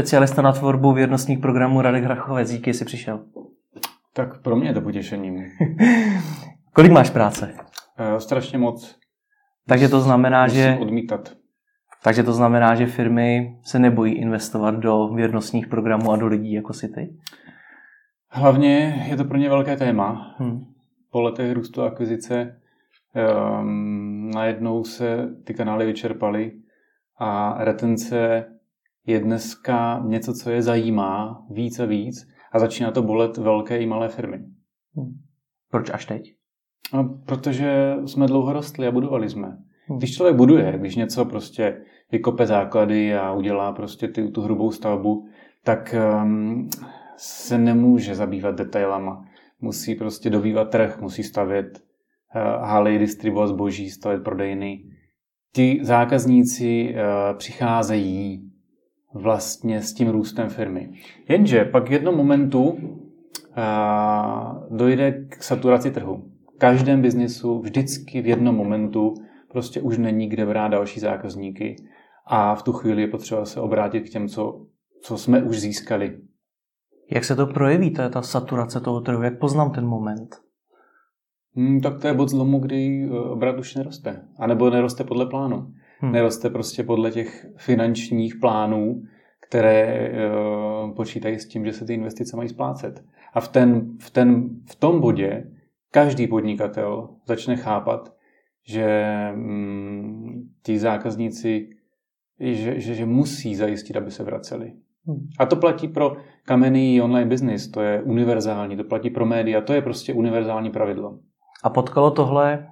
specialista na tvorbu věrnostních programů Radek Hrachovec. Díky, jsi přišel. Tak pro mě je to potěšením. Kolik máš práce? Uh, strašně moc. Takže to znamená, Musím že... odmítat. Takže to znamená, že firmy se nebojí investovat do věrnostních programů a do lidí jako si ty? Hlavně je to pro ně velké téma. Hmm. Po letech růstu akvizice um, najednou se ty kanály vyčerpaly a retence je dneska něco, co je zajímá víc a víc a začíná to bolet velké i malé firmy. Hmm. Proč až teď? No, protože jsme dlouho rostli a budovali jsme. Když člověk buduje, když něco prostě vykope základy a udělá prostě ty, tu hrubou stavbu, tak um, se nemůže zabývat detailama. Musí prostě dovývat trh, musí stavět uh, haly, distribuovat zboží, stavět prodejny. Ti zákazníci uh, přicházejí vlastně s tím růstem firmy. Jenže pak v jednom momentu uh, dojde k saturaci trhu. V každém biznisu vždycky v jednom momentu prostě už není kde brát další zákazníky a v tu chvíli je potřeba se obrátit k těm, co, co jsme už získali. Jak se to projeví, je ta saturace toho trhu? Jak poznám ten moment? Hmm, tak to je bod zlomu, kdy eh, obrat už neroste. A nebo neroste podle plánu. Hmm. Neroste prostě podle těch finančních plánů, které uh, počítají s tím, že se ty investice mají splácet. A v, ten, v, ten, v tom bodě každý podnikatel začne chápat, že mm, ti zákazníci že, že, že musí zajistit, aby se vraceli. Hmm. A to platí pro kamenný online business, to je univerzální, to platí pro média, to je prostě univerzální pravidlo. A potkalo tohle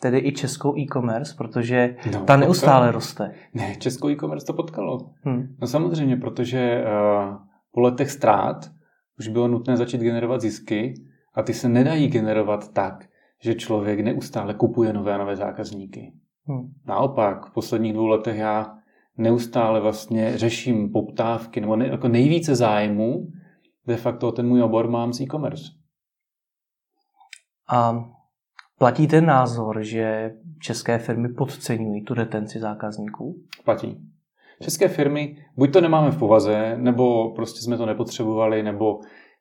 tedy i českou e-commerce, protože no, ta neustále potkalo. roste. Ne, českou e-commerce to potkalo. Hmm. No samozřejmě, protože uh, po letech ztrát už bylo nutné začít generovat zisky a ty se nedají generovat tak, že člověk neustále kupuje nové a nové zákazníky. Hmm. Naopak, v posledních dvou letech já neustále vlastně řeším poptávky, nebo ne, jako nejvíce zájmu de facto ten můj obor mám z e-commerce. A platí ten názor, že české firmy podceňují tu retenci zákazníků? Platí. České firmy, buď to nemáme v povaze, nebo prostě jsme to nepotřebovali, nebo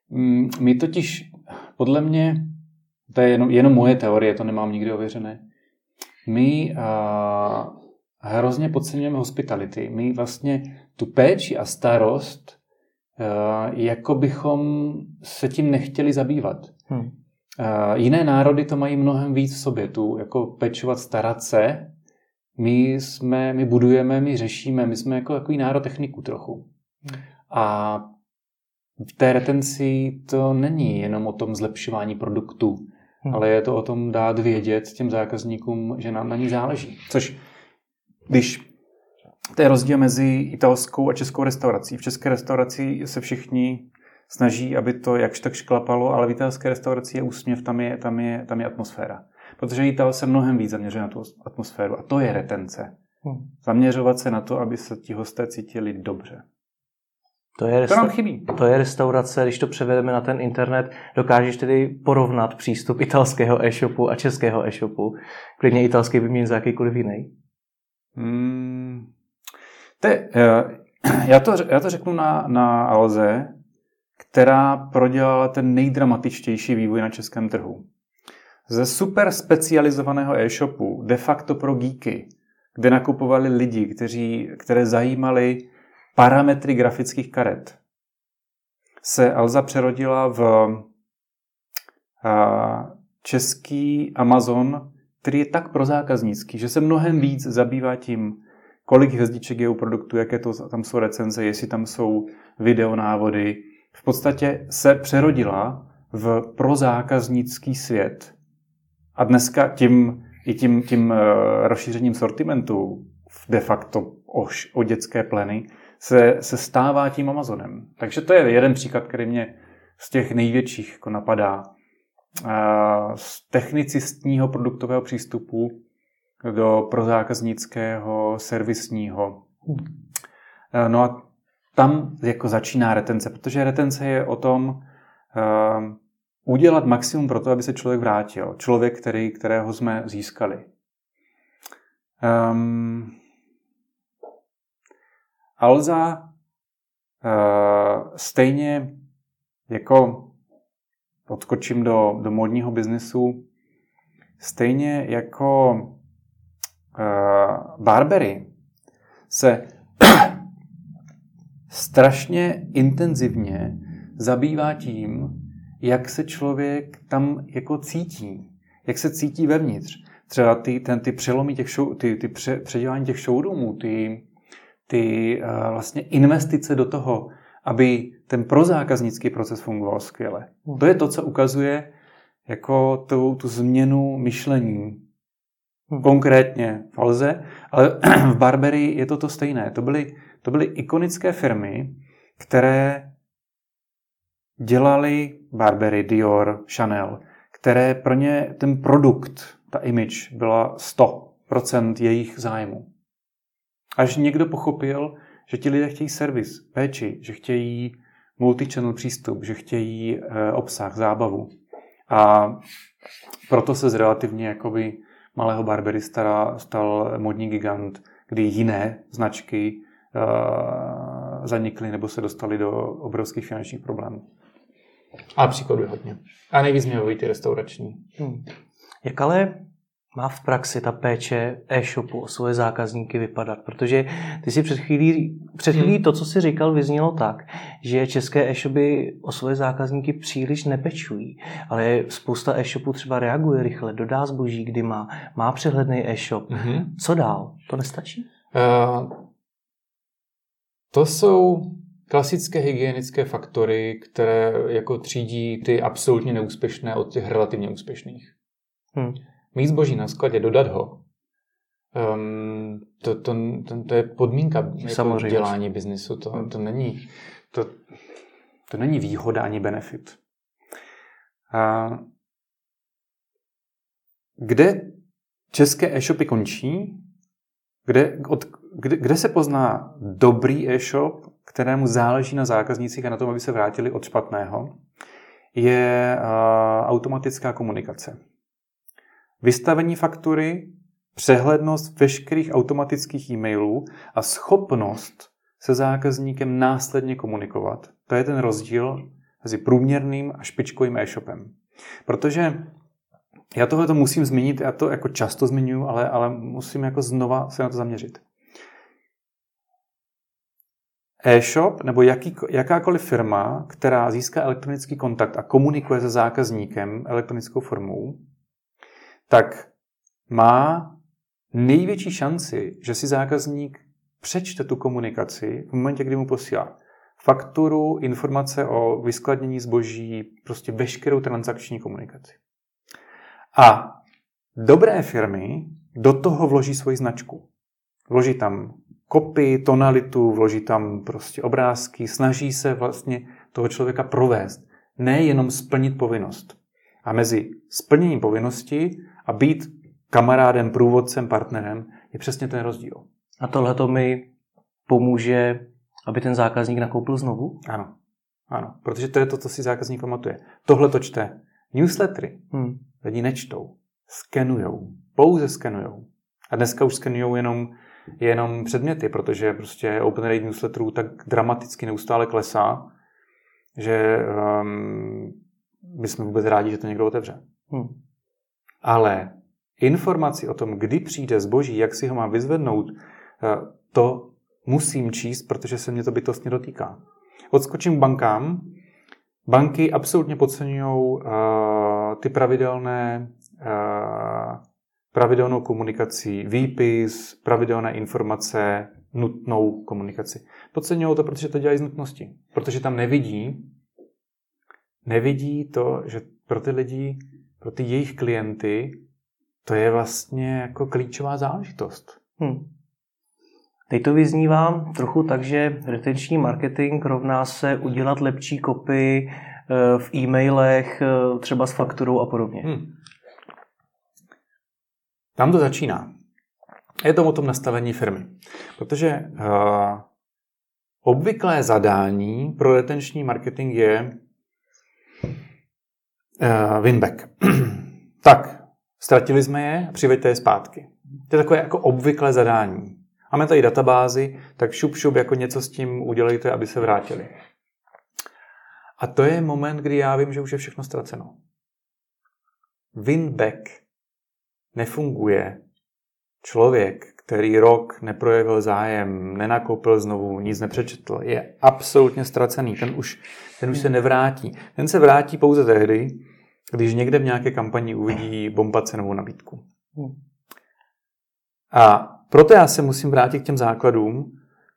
mm, my totiž, podle mě, to je jenom, jenom moje teorie, to nemám nikdy ověřené, my a, hrozně podceňujeme hospitality. My vlastně tu péči a starost, a, jako bychom se tím nechtěli zabývat. Hmm. Jiné národy to mají mnohem víc v sobě, tu jako pečovat, starat se. My jsme, my budujeme, my řešíme, my jsme jako takový národ techniku trochu. A v té retenci to není jenom o tom zlepšování produktu, hmm. ale je to o tom dát vědět těm zákazníkům, že nám na ní záleží. Což když to je rozdíl mezi italskou a českou restaurací. V české restauraci se všichni snaží, aby to jakž tak šklapalo, ale v italské restauraci je úsměv, tam je, tam je, tam je atmosféra. Protože Ital se mnohem víc zaměřuje na tu atmosféru a to je retence. Hmm. Zaměřovat se na to, aby se ti hosté cítili dobře. To je, resta- to nám chybí. To je restaurace, když to převedeme na ten internet, dokážeš tedy porovnat přístup italského e-shopu a českého e-shopu. Klidně italský vyměnit za jakýkoliv jiný. Hmm. Te, eh, já, to, já to řeknu na, na Alze, která prodělala ten nejdramatičtější vývoj na českém trhu. Ze super specializovaného e-shopu, de facto pro geeky, kde nakupovali lidi, kteří, které zajímali parametry grafických karet, se Alza přerodila v český Amazon, který je tak prozákaznický, že se mnohem víc zabývá tím, kolik hvězdiček je u produktu, jaké to, tam jsou recenze, jestli tam jsou videonávody. V podstatě se přerodila v prozákaznický svět. A dneska tím, i tím, tím uh, rozšířením sortimentu de facto o, o dětské pleny se, se stává tím Amazonem. Takže to je jeden příklad, který mě z těch největších jako napadá. Z technicistního produktového přístupu do prozákaznického servisního. No a tam jako začíná retence, protože retence je o tom uh, udělat maximum pro to, aby se člověk vrátil. Člověk, který, kterého jsme získali. Um, Alza stejně jako odskočím do, do modního biznesu, stejně jako uh, Barbery se strašně intenzivně zabývá tím, jak se člověk tam jako cítí, jak se cítí vevnitř. Třeba ty, ten, ty přelomy těch show, ty, ty pře, předělání těch showroomů, ty, ty uh, vlastně investice do toho, aby ten prozákaznický proces fungoval skvěle. Hmm. To je to, co ukazuje jako tu, tu změnu myšlení. Hmm. Konkrétně v Alze, ale v Barbery je to to stejné. To byly, to byly ikonické firmy, které dělali Barbery, Dior, Chanel, které pro ně ten produkt, ta image byla 100% jejich zájmu. Až někdo pochopil, že ti lidé chtějí servis, péči, že chtějí multi-channel přístup, že chtějí e, obsah, zábavu. A proto se z relativně jakoby malého barberista stal modní gigant, kdy jiné značky zanikly nebo se dostaly do obrovských finančních problémů. A příkladu je hodně. A nejvíc mě ty restaurační. Hmm. Jak ale má v praxi ta péče e-shopu o svoje zákazníky vypadat? Protože ty si před chvílí, před chvílí hmm. to, co si říkal, vyznělo tak, že české e-shopy o svoje zákazníky příliš nepečují, ale spousta e-shopů třeba reaguje rychle, dodá zboží, kdy má, má přehledný e-shop. Hmm. Co dál? To nestačí? Uh, to jsou klasické hygienické faktory, které jako třídí ty absolutně neúspěšné od těch relativně úspěšných. Hmm mít zboží na skladě, dodat ho, um, to, to, to, to je podmínka jako dělání biznisu. To, to, není, to, to není výhoda ani benefit. A kde české e-shopy končí? Kde, od, kde, kde se pozná dobrý e-shop, kterému záleží na zákaznících a na tom, aby se vrátili od špatného, je uh, automatická komunikace. Vystavení faktury, přehlednost veškerých automatických e-mailů a schopnost se zákazníkem následně komunikovat. To je ten rozdíl mezi průměrným a špičkovým e-shopem. Protože já tohle to musím zmínit, já to jako často zmiňuji, ale, ale musím jako znova se na to zaměřit. E-shop nebo jaký, jakákoliv firma, která získá elektronický kontakt a komunikuje se zákazníkem elektronickou formou, tak má největší šanci, že si zákazník přečte tu komunikaci v momentě, kdy mu posílá fakturu, informace o vyskladnění zboží, prostě veškerou transakční komunikaci. A dobré firmy do toho vloží svoji značku. Vloží tam kopy, tonalitu, vloží tam prostě obrázky, snaží se vlastně toho člověka provést, nejenom splnit povinnost. A mezi splněním povinnosti a být kamarádem, průvodcem, partnerem je přesně ten rozdíl. A tohle to mi pomůže, aby ten zákazník nakoupil znovu? Ano. Ano, protože to je to, co si zákazník pamatuje. Tohle to čte. Newslettery hmm. lidi nečtou, skenujou, pouze skenujou. A dneska už skenujou jenom, jenom předměty, protože prostě open rate newsletterů tak dramaticky neustále klesá, že um, my jsme vůbec rádi, že to někdo otevře. Hmm. Ale informaci o tom, kdy přijde zboží, jak si ho mám vyzvednout, eh, to musím číst, protože se mě to bytostně dotýká. Odskočím k bankám. Banky absolutně podceňují uh, ty pravidelné uh, pravidelnou komunikaci, výpis, pravidelné informace, nutnou komunikaci. Podceňují to, protože to dělají z nutnosti. Protože tam nevidí, nevidí to, že pro ty lidi pro ty jejich klienty to je vlastně jako klíčová záležitost. Hmm. Teď to vyznívá trochu tak, že retenční marketing rovná se udělat lepší kopy eh, v e-mailech, eh, třeba s fakturou a podobně. Hmm. Tam to začíná. Je to o tom nastavení firmy. Protože uh, obvyklé zadání pro retenční marketing je uh, winback. tak, ztratili jsme je, přiveďte je zpátky. To je takové jako obvyklé zadání. Máme tady databázi, tak šup šup jako něco s tím udělejte, aby se vrátili. A to je moment, kdy já vím, že už je všechno ztraceno. Winback nefunguje. Člověk, který rok neprojevil zájem, nenakoupil znovu, nic nepřečetl, je absolutně ztracený. Ten už, ten už se nevrátí. Ten se vrátí pouze tehdy, když někde v nějaké kampani uvidí bomba cenovou nabídku. A proto já se musím vrátit k těm základům,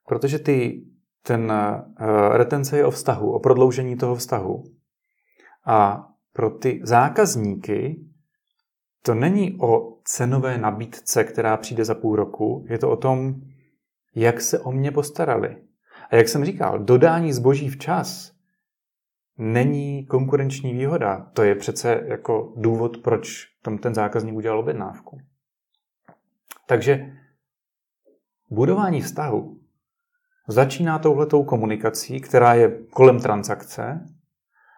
protože ty, ten uh, retence je o vztahu, o prodloužení toho vztahu. A pro ty zákazníky to není o cenové nabídce, která přijde za půl roku, je to o tom, jak se o mě postarali. A jak jsem říkal, dodání zboží včas není konkurenční výhoda. To je přece jako důvod, proč tam ten zákazník udělal objednávku. Takže budování vztahu začíná touhletou komunikací, která je kolem transakce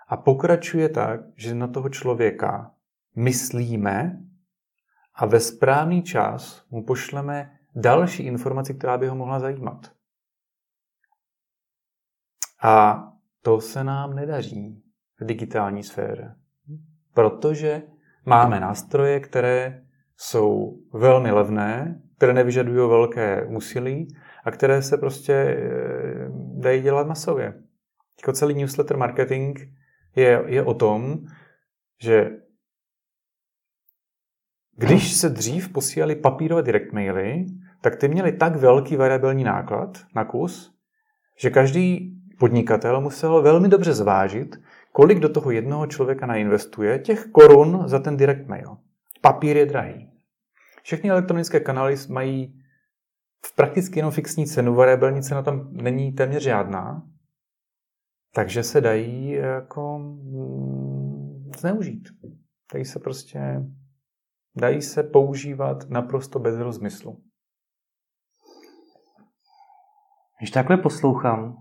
a pokračuje tak, že na toho člověka myslíme a ve správný čas mu pošleme další informaci, která by ho mohla zajímat. A to se nám nedaří v digitální sféře, protože máme nástroje, které jsou velmi levné, které nevyžadují velké úsilí a které se prostě eh, dají dělat masově. Jako celý newsletter marketing je, je o tom, že když se dřív posílali papírové direct maily, tak ty měly tak velký variabilní náklad na kus, že každý podnikatel musel velmi dobře zvážit, kolik do toho jednoho člověka nainvestuje těch korun za ten direct mail. Papír je drahý. Všechny elektronické kanály mají v prakticky jenom fixní cenu, variabilní cena tam není téměř žádná, takže se dají jako mm, zneužít. Dají se prostě dají se používat naprosto bez rozmyslu. Když takhle poslouchám,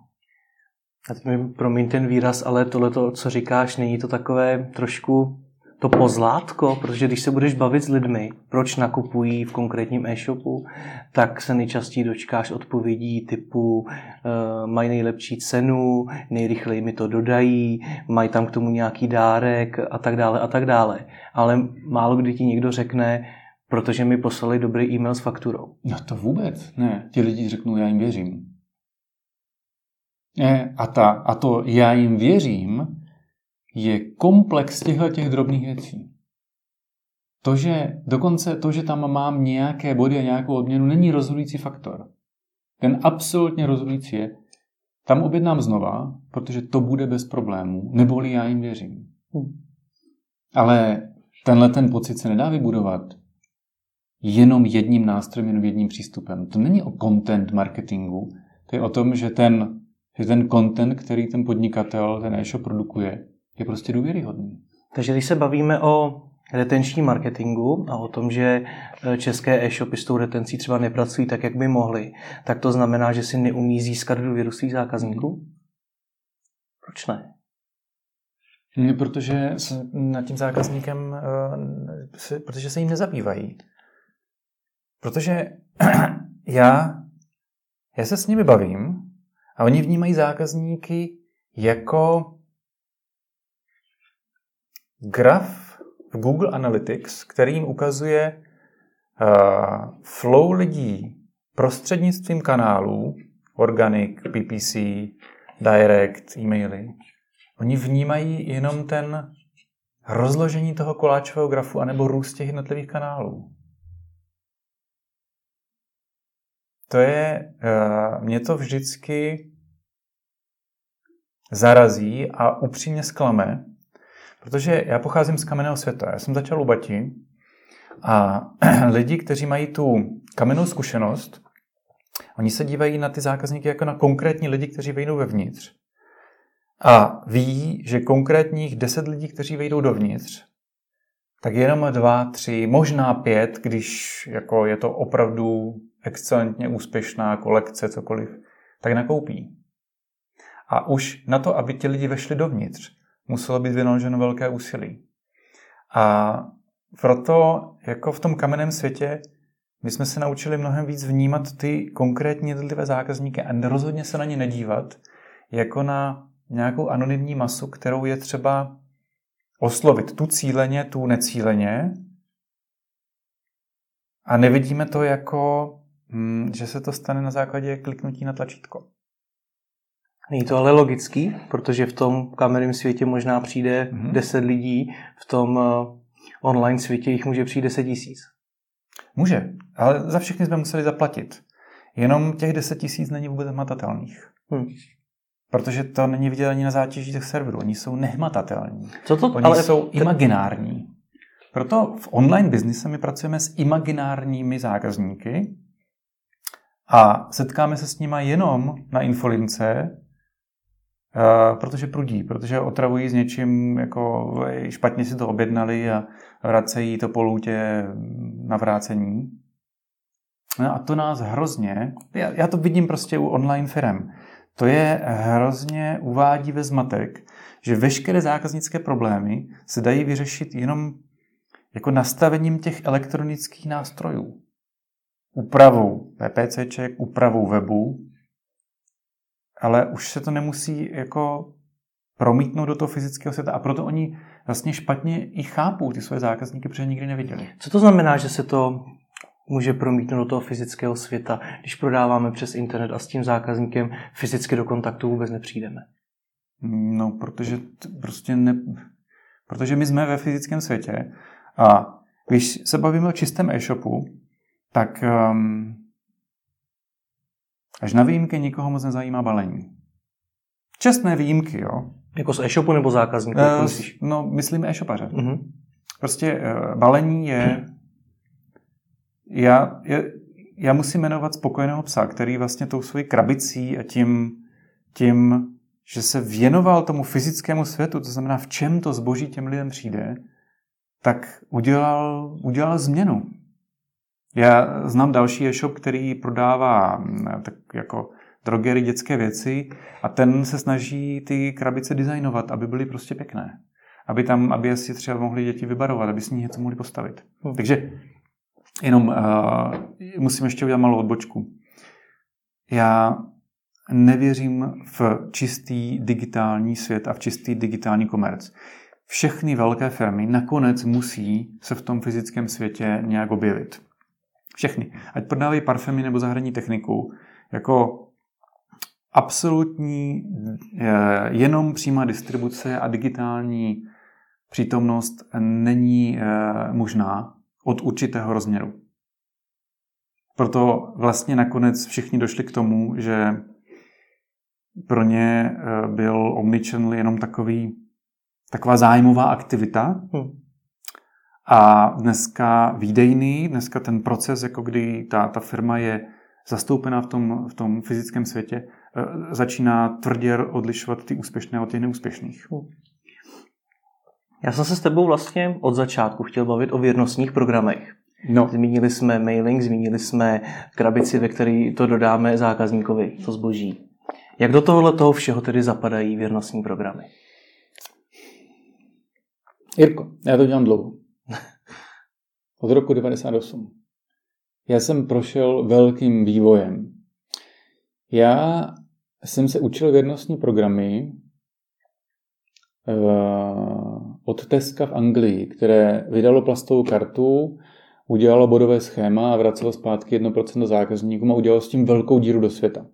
a teď mi promiň ten výraz, ale tohle, co říkáš, není to takové trošku to pozlátko, protože když se budeš bavit s lidmi, proč nakupují v konkrétním e-shopu, tak se nejčastěji dočkáš odpovědí typu uh, mají nejlepší cenu, nejrychleji mi to dodají, mají tam k tomu nějaký dárek a tak dále a tak dále. Ale málo kdy ti někdo řekne, protože mi poslali dobrý e-mail s fakturou. No to vůbec ne. Ti lidi řeknou, já jim věřím. A, ta, a to já jim věřím je komplex těchto těch drobných věcí. To, že dokonce to, že tam mám nějaké body a nějakou odměnu, není rozhodující faktor. Ten absolutně rozhodující je, tam objednám znova, protože to bude bez problémů, neboli já jim věřím. Hmm. Ale tenhle ten pocit se nedá vybudovat jenom jedním nástrojem, jenom jedním přístupem. To není o content marketingu, to je o tom, že ten, že ten content, který ten podnikatel, ten e-shop produkuje, je prostě důvěryhodný. Takže když se bavíme o retenční marketingu a o tom, že e, české e-shopy s tou retencí třeba nepracují tak, jak by mohly, tak to znamená, že si neumí získat důvěru svých zákazníků? Proč ne? Ne, protože nad tím zákazníkem, e, protože se jim nezabývají. Protože já, já se s nimi bavím a oni vnímají zákazníky jako graf v Google Analytics, který jim ukazuje uh, flow lidí prostřednictvím kanálů, organic, PPC, direct, e-maily. Oni vnímají jenom ten rozložení toho koláčového grafu anebo růst těch jednotlivých kanálů. To je, uh, mě to vždycky zarazí a upřímně zklame, Protože já pocházím z kamenného světa. Já jsem začal u Bati a lidi, kteří mají tu kamennou zkušenost, oni se dívají na ty zákazníky jako na konkrétní lidi, kteří vejdou vevnitř. A ví, že konkrétních deset lidí, kteří vejdou dovnitř, tak jenom dva, tři, možná pět, když jako je to opravdu excelentně úspěšná kolekce, cokoliv, tak nakoupí. A už na to, aby ti lidi vešli dovnitř, muselo být vynaloženo velké úsilí. A proto jako v tom kamenném světě My jsme se naučili mnohem víc vnímat ty konkrétní jednotlivé zákazníky a rozhodně se na ně nedívat jako na nějakou anonymní masu, kterou je třeba oslovit tu cíleně, tu necíleně. A nevidíme to jako, hm, že se to stane na základě kliknutí na tlačítko. Není to ale logický, protože v tom kamerném světě možná přijde mm-hmm. 10 lidí, v tom uh, online světě jich může přijít 10 tisíc. Může, ale za všechny jsme museli zaplatit. Jenom těch 10 tisíc není vůbec hmatatelných. Hmm. Protože to není vidět ani na zátěži těch serverů. Oni jsou nehmatatelní. Co to? Oni ale... jsou imaginární. Proto v online biznise my pracujeme s imaginárními zákazníky a setkáme se s nimi jenom na infolince, eh, protože prudí, protože otravují s něčím, jako špatně si to objednali a vracejí to po lůtě na vrácení. No a to nás hrozně, já, já to vidím prostě u online firm, to je hrozně uvádí ve zmatek, že veškeré zákaznické problémy se dají vyřešit jenom jako nastavením těch elektronických nástrojů. Úpravou PPCček, úpravou webu, ale už se to nemusí jako promítnout do toho fyzického světa a proto oni vlastně špatně i chápou ty své zákazníky, protože nikdy neviděli. Co to znamená, že se to může promítnout do toho fyzického světa, když prodáváme přes internet a s tím zákazníkem fyzicky do kontaktu vůbec nepřijdeme? No, protože prostě ne, protože my jsme ve fyzickém světě a když se bavíme o čistém e-shopu, tak um, až na výjimky nikoho moc nezajímá balení. Čestné výjimky, jo. Jako z e-shopu nebo zákazníků? Uh, no, myslím e-shopaře. Uh-huh. Prostě uh, balení je já, já, já musím jmenovat spokojeného psa, který vlastně tou svojí krabicí a tím, tím, že se věnoval tomu fyzickému světu, to znamená, v čem to zboží těm lidem přijde, tak udělal, udělal změnu. Já znám další e-shop, který prodává mm, tak jako drogery, dětské věci a ten se snaží ty krabice designovat, aby byly prostě pěkné. Aby tam, aby si třeba mohli děti vybarovat, aby s ní něco mohli postavit. Hmm. Takže Jenom uh, musím ještě udělat malou odbočku. Já nevěřím v čistý digitální svět a v čistý digitální komerc. Všechny velké firmy nakonec musí se v tom fyzickém světě nějak objevit. Všechny. Ať prodávají parfémy nebo zahradní techniku, jako absolutní eh, jenom přímá distribuce a digitální přítomnost není eh, možná od určitého rozměru. Proto vlastně nakonec všichni došli k tomu, že pro ně eh, byl Omnichannel jenom takový, taková zájmová aktivita. Hmm. A dneska výdejný, dneska ten proces, jako kdy ta, ta firma je zastoupená v tom, v tom fyzickém světě, eh, začíná tvrdě odlišovat ty úspěšné od těch neúspěšných. Hmm. Já jsem se s tebou vlastně od začátku chtěl bavit o věrnostních programech. No. Zmínili jsme mailing, zmínili jsme krabici, ve které to dodáme zákazníkovi, to zboží. Jak do tohohle toho všeho tedy zapadají věrnostní programy? Jirko, já to dělám dlouho. Od roku 98. Já jsem prošel velkým vývojem. Já jsem se učil věrnostní programy eh, od Teska v Anglii, které vydalo plastovou kartu, udělalo bodové schéma a vracelo zpátky 1% zákazníkům a udělalo s tím velkou díru do světa.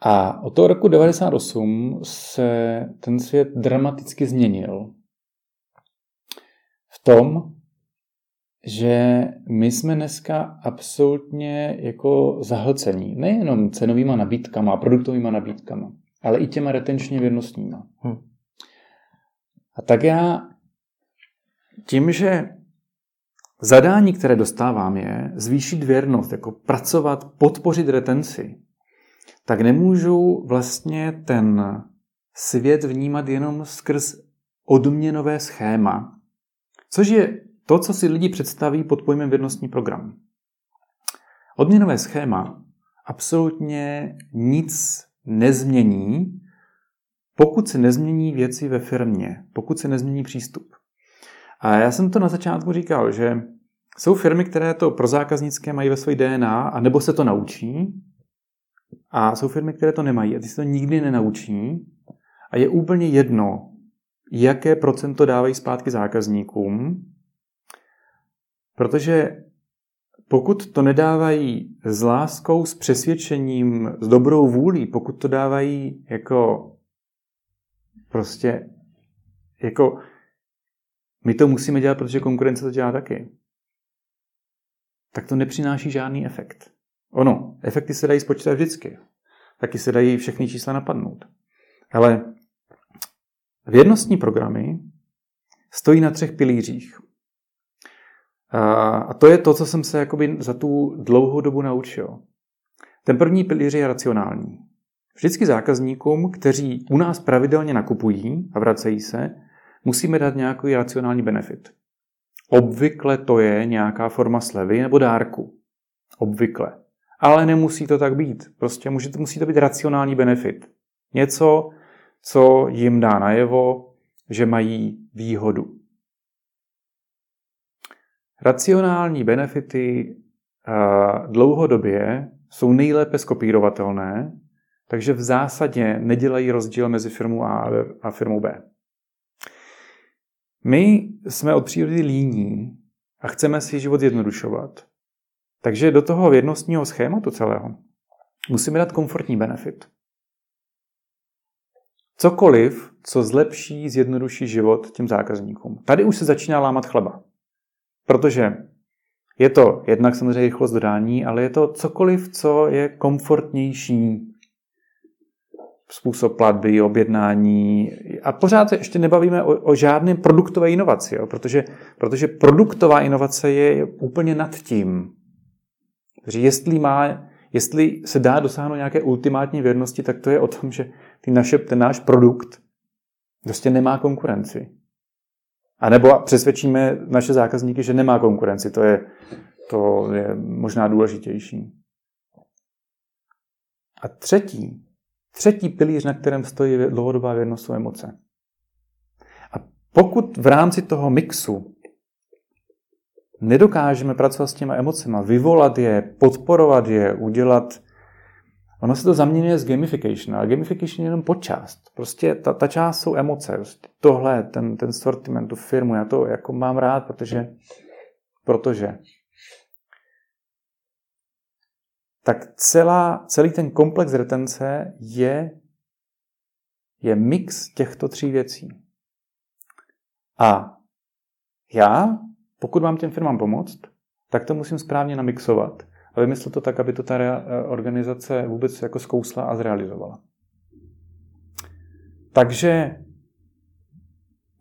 A od toho roku 98 se ten svět dramaticky změnil. V tom, že my jsme dneska absolutně jako zahlcení. Nejenom cenovýma nabídkama a produktovýma nabídkama, ale i těma retenčně věrnostníma. Hmm. A tak já tím, že zadání, které dostávám, je zvýšit věrnost, jako pracovat, podpořit retenci, tak nemůžu vlastně ten svět vnímat jenom skrz odměnové schéma, což je to, co si lidi představí pod pojmem věrnostní program. Odměnové schéma absolutně nic nezmění pokud se nezmění věci ve firmě, pokud se nezmění přístup. A já jsem to na začátku říkal, že jsou firmy, které to pro zákaznické mají ve své DNA, a nebo se to naučí, a jsou firmy, které to nemají a ty se to nikdy nenaučí a je úplně jedno, jaké procento dávají zpátky zákazníkům, protože pokud to nedávají s láskou, s přesvědčením, s dobrou vůlí, pokud to dávají jako prostě jako my to musíme dělat, protože konkurence to dělá taky, tak to nepřináší žádný efekt. Ono, efekty se dají spočítat vždycky. Taky se dají všechny čísla napadnout. Ale vědnostní programy stojí na třech pilířích. A to je to, co jsem se jakoby za tu dlouhou dobu naučil. Ten první pilíř je racionální. Vždycky zákazníkům, kteří u nás pravidelně nakupují a vracejí se, musíme dát nějaký racionální benefit. Obvykle to je nějaká forma slevy nebo dárku. Obvykle. Ale nemusí to tak být. Prostě musí to být racionální benefit. Něco, co jim dá najevo, že mají výhodu. Racionální benefity dlouhodobě jsou nejlépe skopírovatelné, takže v zásadě nedělají rozdíl mezi firmou A a firmou B. My jsme od přírody líní a chceme si život zjednodušovat. Takže do toho vědnostního schématu celého musíme dát komfortní benefit. Cokoliv, co zlepší, zjednoduší život těm zákazníkům. Tady už se začíná lámat chleba. Protože je to jednak samozřejmě rychlost dodání, ale je to cokoliv, co je komfortnější. Způsob platby, objednání. A pořád se ještě nebavíme o, o žádném produktové inovaci, jo? Protože, protože produktová inovace je úplně nad tím. Takže jestli, má, jestli se dá dosáhnout nějaké ultimátní věrnosti, tak to je o tom, že ty naše, ten náš produkt prostě nemá konkurenci. A nebo přesvědčíme naše zákazníky, že nemá konkurenci. To je, to je možná důležitější. A třetí, třetí pilíř, na kterém stojí dlouhodobá věrnost, jsou emoce. A pokud v rámci toho mixu nedokážeme pracovat s těma emocema, vyvolat je, podporovat je, udělat... Ono se to zaměňuje s gamification, ale gamification je jenom počást. Prostě ta, ta část jsou emoce. Prostě tohle, ten, ten sortiment, tu firmu, já to jako mám rád, protože, protože tak celá, celý ten komplex retence je, je mix těchto tří věcí. A já pokud mám těm firmám pomoct, tak to musím správně namixovat a vymyslet to tak, aby to ta eh, organizace vůbec jako zkousla a zrealizovala. Takže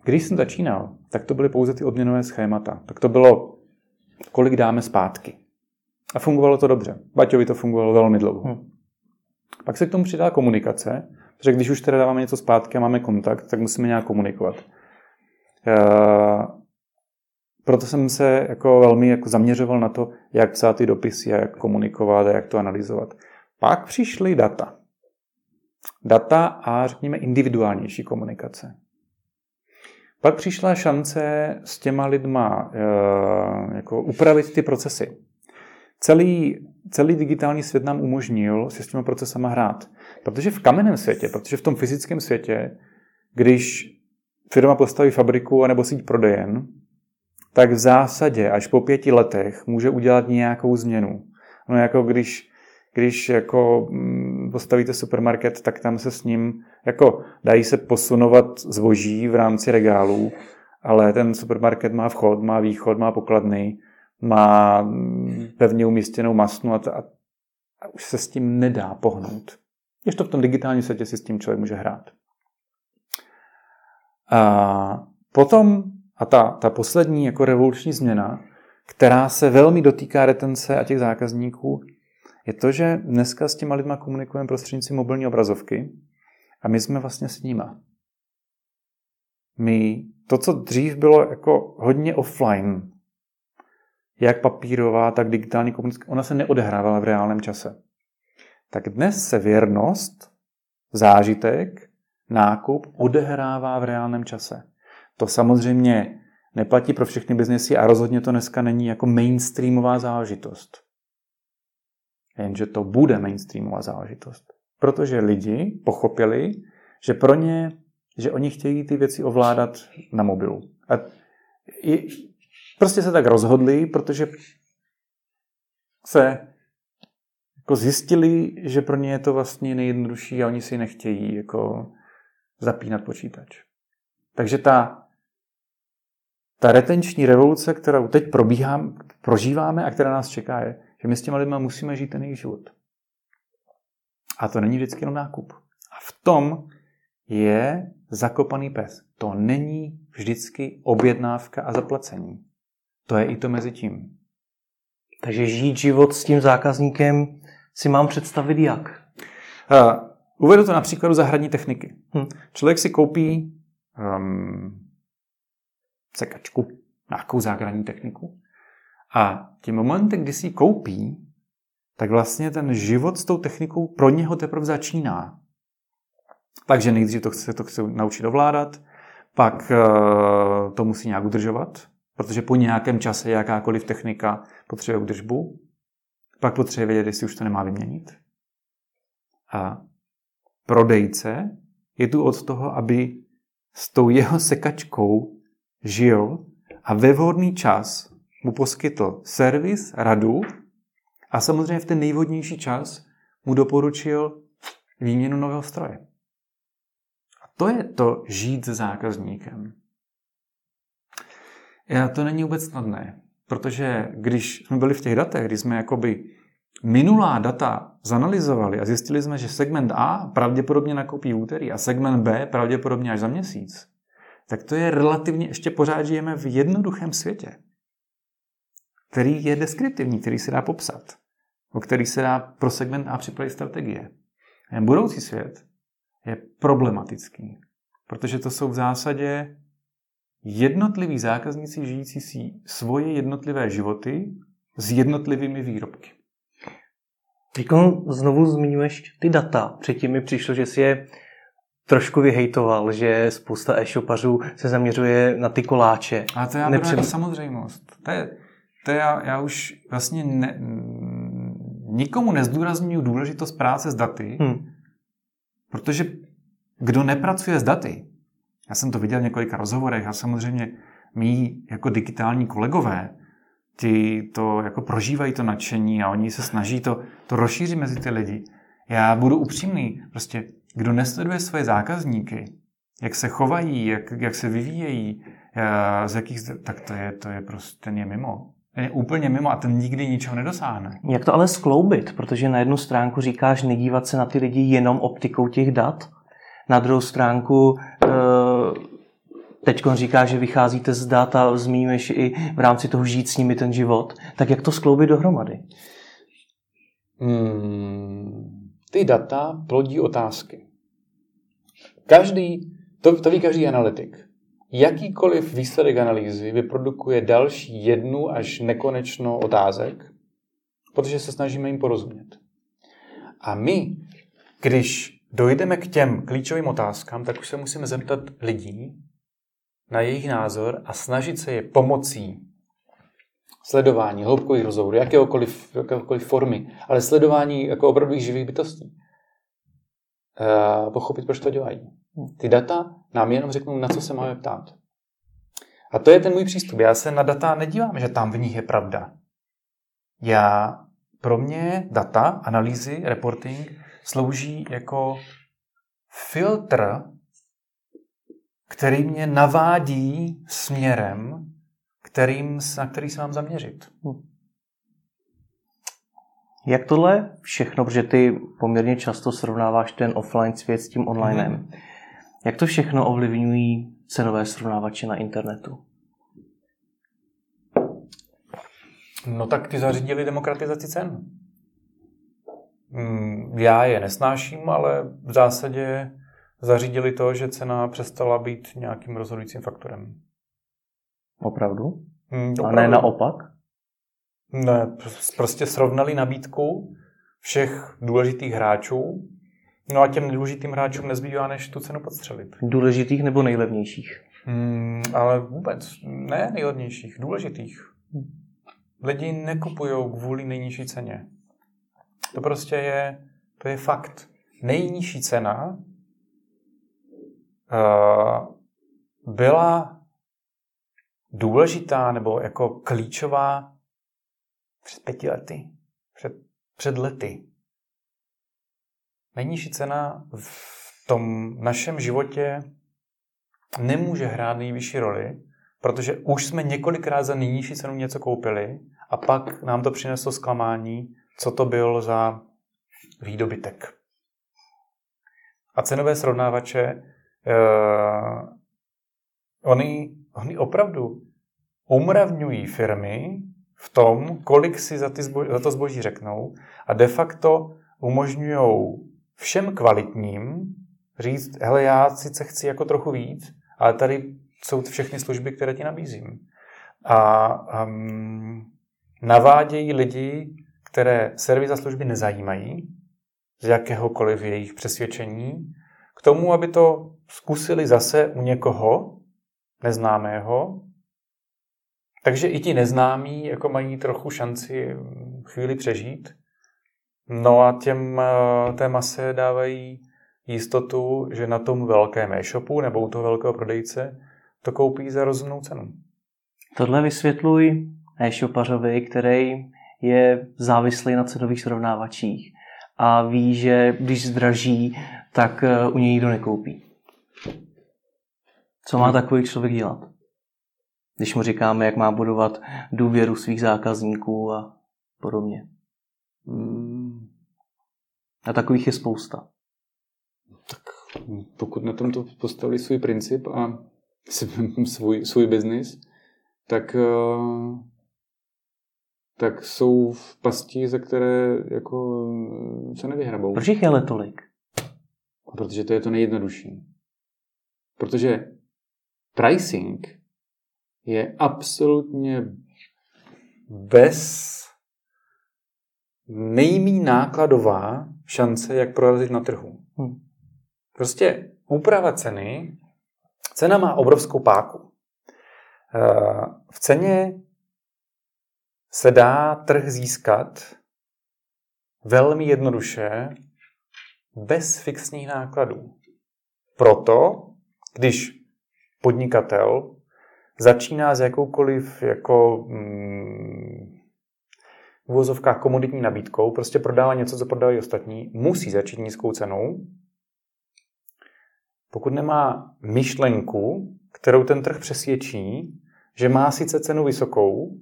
když jsem začínal, tak to byly pouze ty odměnové schémata. Tak to bylo, kolik dáme zpátky. A fungovalo to dobře. Baťovi to fungovalo velmi dlouho. Hmm. Pak se k tomu přidala komunikace, protože když už teda dáváme něco zpátky a máme kontakt, tak musíme nějak komunikovat. Eh, proto jsem se jako velmi jako zaměřoval na to, jak psát ty dopisy a jak komunikovat a jak to analyzovat. Pak přišly data. Data a řekněme individuálnější komunikace. Pak přišla šance s těma lidma e, jako upravit ty procesy. Celý, celý digitální svět nám umožnil si s těma procesama hrát. Protože v kamenném světě, protože v tom fyzickém světě, když firma postaví fabriku nebo síť prodejen, tak v zásadě až po pěti letech může udělat nějakou změnu. No jako když, když jako mm, postavíte supermarket, tak tam se s ním, jako dají se posunovat zboží v rámci regálů, ale ten supermarket má vchod, má východ, má pokladny, má mm, pevně umístěnou masnu a, a, a už se s tím nedá pohnout. Když to v tom digitálním světě si s tím člověk může hrát. A potom a ta, ta poslední jako revoluční změna, která se velmi dotýká retence a těch zákazníků, je to, že dneska s těma lidma komunikujeme prostřednictvím mobilní obrazovky a my jsme vlastně s nima. My, to, co dřív bylo jako hodně offline, jak papírová, tak digitální komunikace, ona se neodehrávala v reálném čase. Tak dnes se věrnost, zážitek, nákup odehrává v reálném čase. To samozřejmě neplatí pro všechny biznesy a rozhodně to dneska není jako mainstreamová záležitost. Jenže to bude mainstreamová záležitost. Protože lidi pochopili, že pro ně, že oni chtějí ty věci ovládat na mobilu. A je, prostě se tak rozhodli, protože se jako zjistili, že pro ně je to vlastně nejjednodušší a oni si nechtějí jako zapínat počítač. Takže ta, ta retenční revoluce, kterou teď probíhám, prožíváme a která nás čeká, je, že my s těma lidma musíme žít ten jejich život. A to není vždycky jenom nákup. A v tom je zakopaný pes. To není vždycky objednávka a zaplacení. To je i to mezi tím. Takže žít život s tím zákazníkem si mám představit jak? Uh, uvedu to na příkladu zahradní techniky. Hm. Člověk si koupí um, sekačku, nějakou zahradní techniku a tím momentem, kdy si ji koupí, tak vlastně ten život s tou technikou pro něho teprve začíná. Takže nejdřív to chce, to chce naučit ovládat, pak uh, to musí nějak udržovat, protože po nějakém čase jakákoliv technika potřebuje udržbu, pak potřebuje vědět, jestli už to nemá vyměnit. A prodejce je tu od toho, aby s tou jeho sekačkou žil a ve vhodný čas mu poskytl servis, radu a samozřejmě v ten nejvhodnější čas mu doporučil výměnu nového stroje. A to je to žít s zákazníkem. Já to není vůbec snadné, protože když jsme byli v těch datech, kdy jsme jakoby minulá data zanalizovali a zjistili jsme, že segment A pravděpodobně nakoupí úterý a segment B pravděpodobně až za měsíc, tak to je relativně, ještě pořád žijeme v jednoduchém světě, který je deskriptivní, který se dá popsat, o který se dá pro segment A připravit strategie. Budoucí svět je problematický, protože to jsou v zásadě jednotliví zákazníci žijící si svoje jednotlivé životy s jednotlivými výrobky. Teď znovu zmiňuješ ty data. Předtím mi přišlo, že si je trošku vyhejtoval, že spousta e-shopařů se zaměřuje na ty koláče. A to já Nepřed... jako samozřejmost. To je, to já, já už vlastně ne, nikomu nezdůraznuju důležitost práce s daty, hmm. protože kdo nepracuje s daty, já jsem to viděl v několika rozhovorech a samozřejmě mý jako digitální kolegové, ti to jako prožívají to nadšení a oni se snaží to, to rozšířit mezi ty lidi. Já budu upřímný, prostě kdo nesleduje svoje zákazníky, jak se chovají, jak, jak se vyvíjejí, eh, z jakých, tak to je, to je prostě, ten je mimo. Ten je úplně mimo a ten nikdy ničeho nedosáhne. Jak to ale skloubit? Protože na jednu stránku říkáš nedívat se na ty lidi jenom optikou těch dat, na druhou stránku eh, teď říká, že vycházíte z dat a zmínuješ i v rámci toho žít s nimi ten život. Tak jak to skloubit dohromady? Hmm, ty data plodí otázky. Každý, to, to ví každý analytik. Jakýkoliv výsledek analýzy vyprodukuje další jednu až nekonečno otázek, protože se snažíme jim porozumět. A my, když dojdeme k těm klíčovým otázkám, tak už se musíme zeptat lidí na jejich názor a snažit se je pomocí sledování hloubkových rozhovorů, jakéhokoliv, jakéhokoliv formy, ale sledování jako opravdových živých bytostí, uh, pochopit, proč to dělají. Ty data nám jenom řeknou, na co se máme ptát. A to je ten můj přístup. Já se na data nedívám, že tam v nich je pravda. Já, pro mě data, analýzy, reporting slouží jako filtr, který mě navádí směrem, kterým, na který se mám zaměřit. Hm. Jak tohle všechno, protože ty poměrně často srovnáváš ten offline svět s tím onlinem, mm. jak to všechno ovlivňují cenové srovnávače na internetu? No tak ty zařídili demokratizaci cen. Mm, já je nesnáším, ale v zásadě zařídili to, že cena přestala být nějakým rozhodujícím faktorem. Opravdu? Hmm, opravdu. A ne naopak? Ne, prostě srovnali nabídku všech důležitých hráčů, no a těm nedůležitým hráčům nezbývá, než tu cenu podstřelit. Důležitých nebo nejlevnějších? Hmm, ale vůbec ne nejlevnějších, důležitých. Lidi nekupují kvůli nejnižší ceně. To prostě je, to je fakt. Nejnižší cena uh, byla důležitá nebo jako klíčová před pěti lety, před, před lety. Nejnižší cena v tom našem životě nemůže hrát nejvyšší roli, protože už jsme několikrát za nejnižší cenu něco koupili a pak nám to přineslo zklamání, co to byl za výdobytek. A cenové srovnávače, uh, oni, oni opravdu umravňují firmy v tom, kolik si za, ty zbo- za to zboží řeknou a de facto umožňují všem kvalitním říct, hele, já sice chci jako trochu víc, ale tady jsou všechny služby, které ti nabízím. A um, navádějí lidi, které servis a služby nezajímají, z jakéhokoliv jejich přesvědčení, k tomu, aby to zkusili zase u někoho neznámého. Takže i ti neznámí jako mají trochu šanci chvíli přežít. No a těm, eh, té mase dávají jistotu, že na tom velkém e-shopu nebo u toho velkého prodejce to koupí za rozumnou cenu. Tohle vysvětluj e-shopařovi, který je závislý na cenových srovnávačích a ví, že když zdraží, tak eh, u něj nikdo nekoupí. Co má takový člověk dělat? Když mu říkáme, jak má budovat důvěru svých zákazníků a podobně. A takových je spousta. Tak pokud na tomto postavili svůj princip a svůj, svůj biznis, tak, eh, tak jsou v pasti, ze které jako se nevyhrabou. Proč jich je ale tolik? Protože to je to nejjednodušší. Protože pricing je absolutně bez nejmí nákladová šance, jak prorazit na trhu. Hmm. Prostě úprava ceny, cena má obrovskou páku. Eh, v ceně se dá trh získat velmi jednoduše bez fixních nákladů. Proto, když podnikatel začíná s jakoukoliv jako mm, v komoditní nabídkou, prostě prodává něco, co prodávají ostatní, musí začít nízkou cenou, pokud nemá myšlenku, kterou ten trh přesvědčí, že má sice cenu vysokou,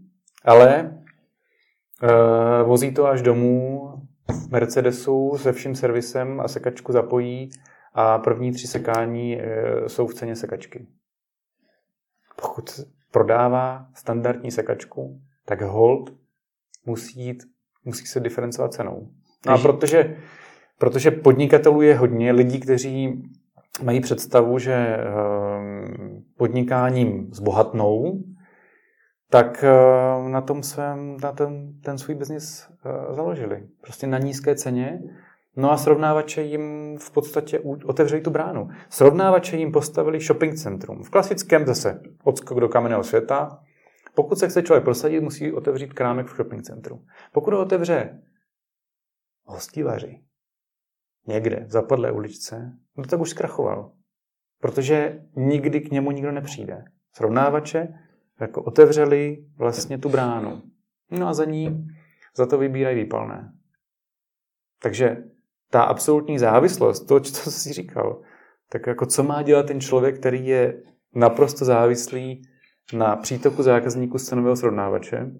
ale uh, vozí to až domů v Mercedesu se vším servisem a sekačku zapojí a první tři sekání uh, jsou v ceně sekačky. Pokud prodává standardní sekačku, tak hold musí, jít, musí se diferencovat cenou. No a protože, protože podnikatelů je hodně lidí, kteří mají představu, že ehm, podnikáním zbohatnou, tak ehm, na tom svém, na ten, ten svůj biznis eh, založili. Prostě na nízké ceně. No a srovnávače jim v podstatě otevřeli tu bránu. Srovnávače jim postavili shopping centrum. V klasickém zase odskok do kamenného světa. Pokud se chce člověk prosadit, musí otevřít krámek v shopping centru. Pokud ho otevře hostivaři, někde v zapadlé uličce, no tak už zkrachoval. Protože nikdy k němu nikdo nepřijde. Srovnávače jako otevřeli vlastně tu bránu. No a za ní za to vybírají výpalné. Takže ta absolutní závislost, to, co jsi říkal, tak jako co má dělat ten člověk, který je naprosto závislý na přítoku zákazníků z cenového srovnávače,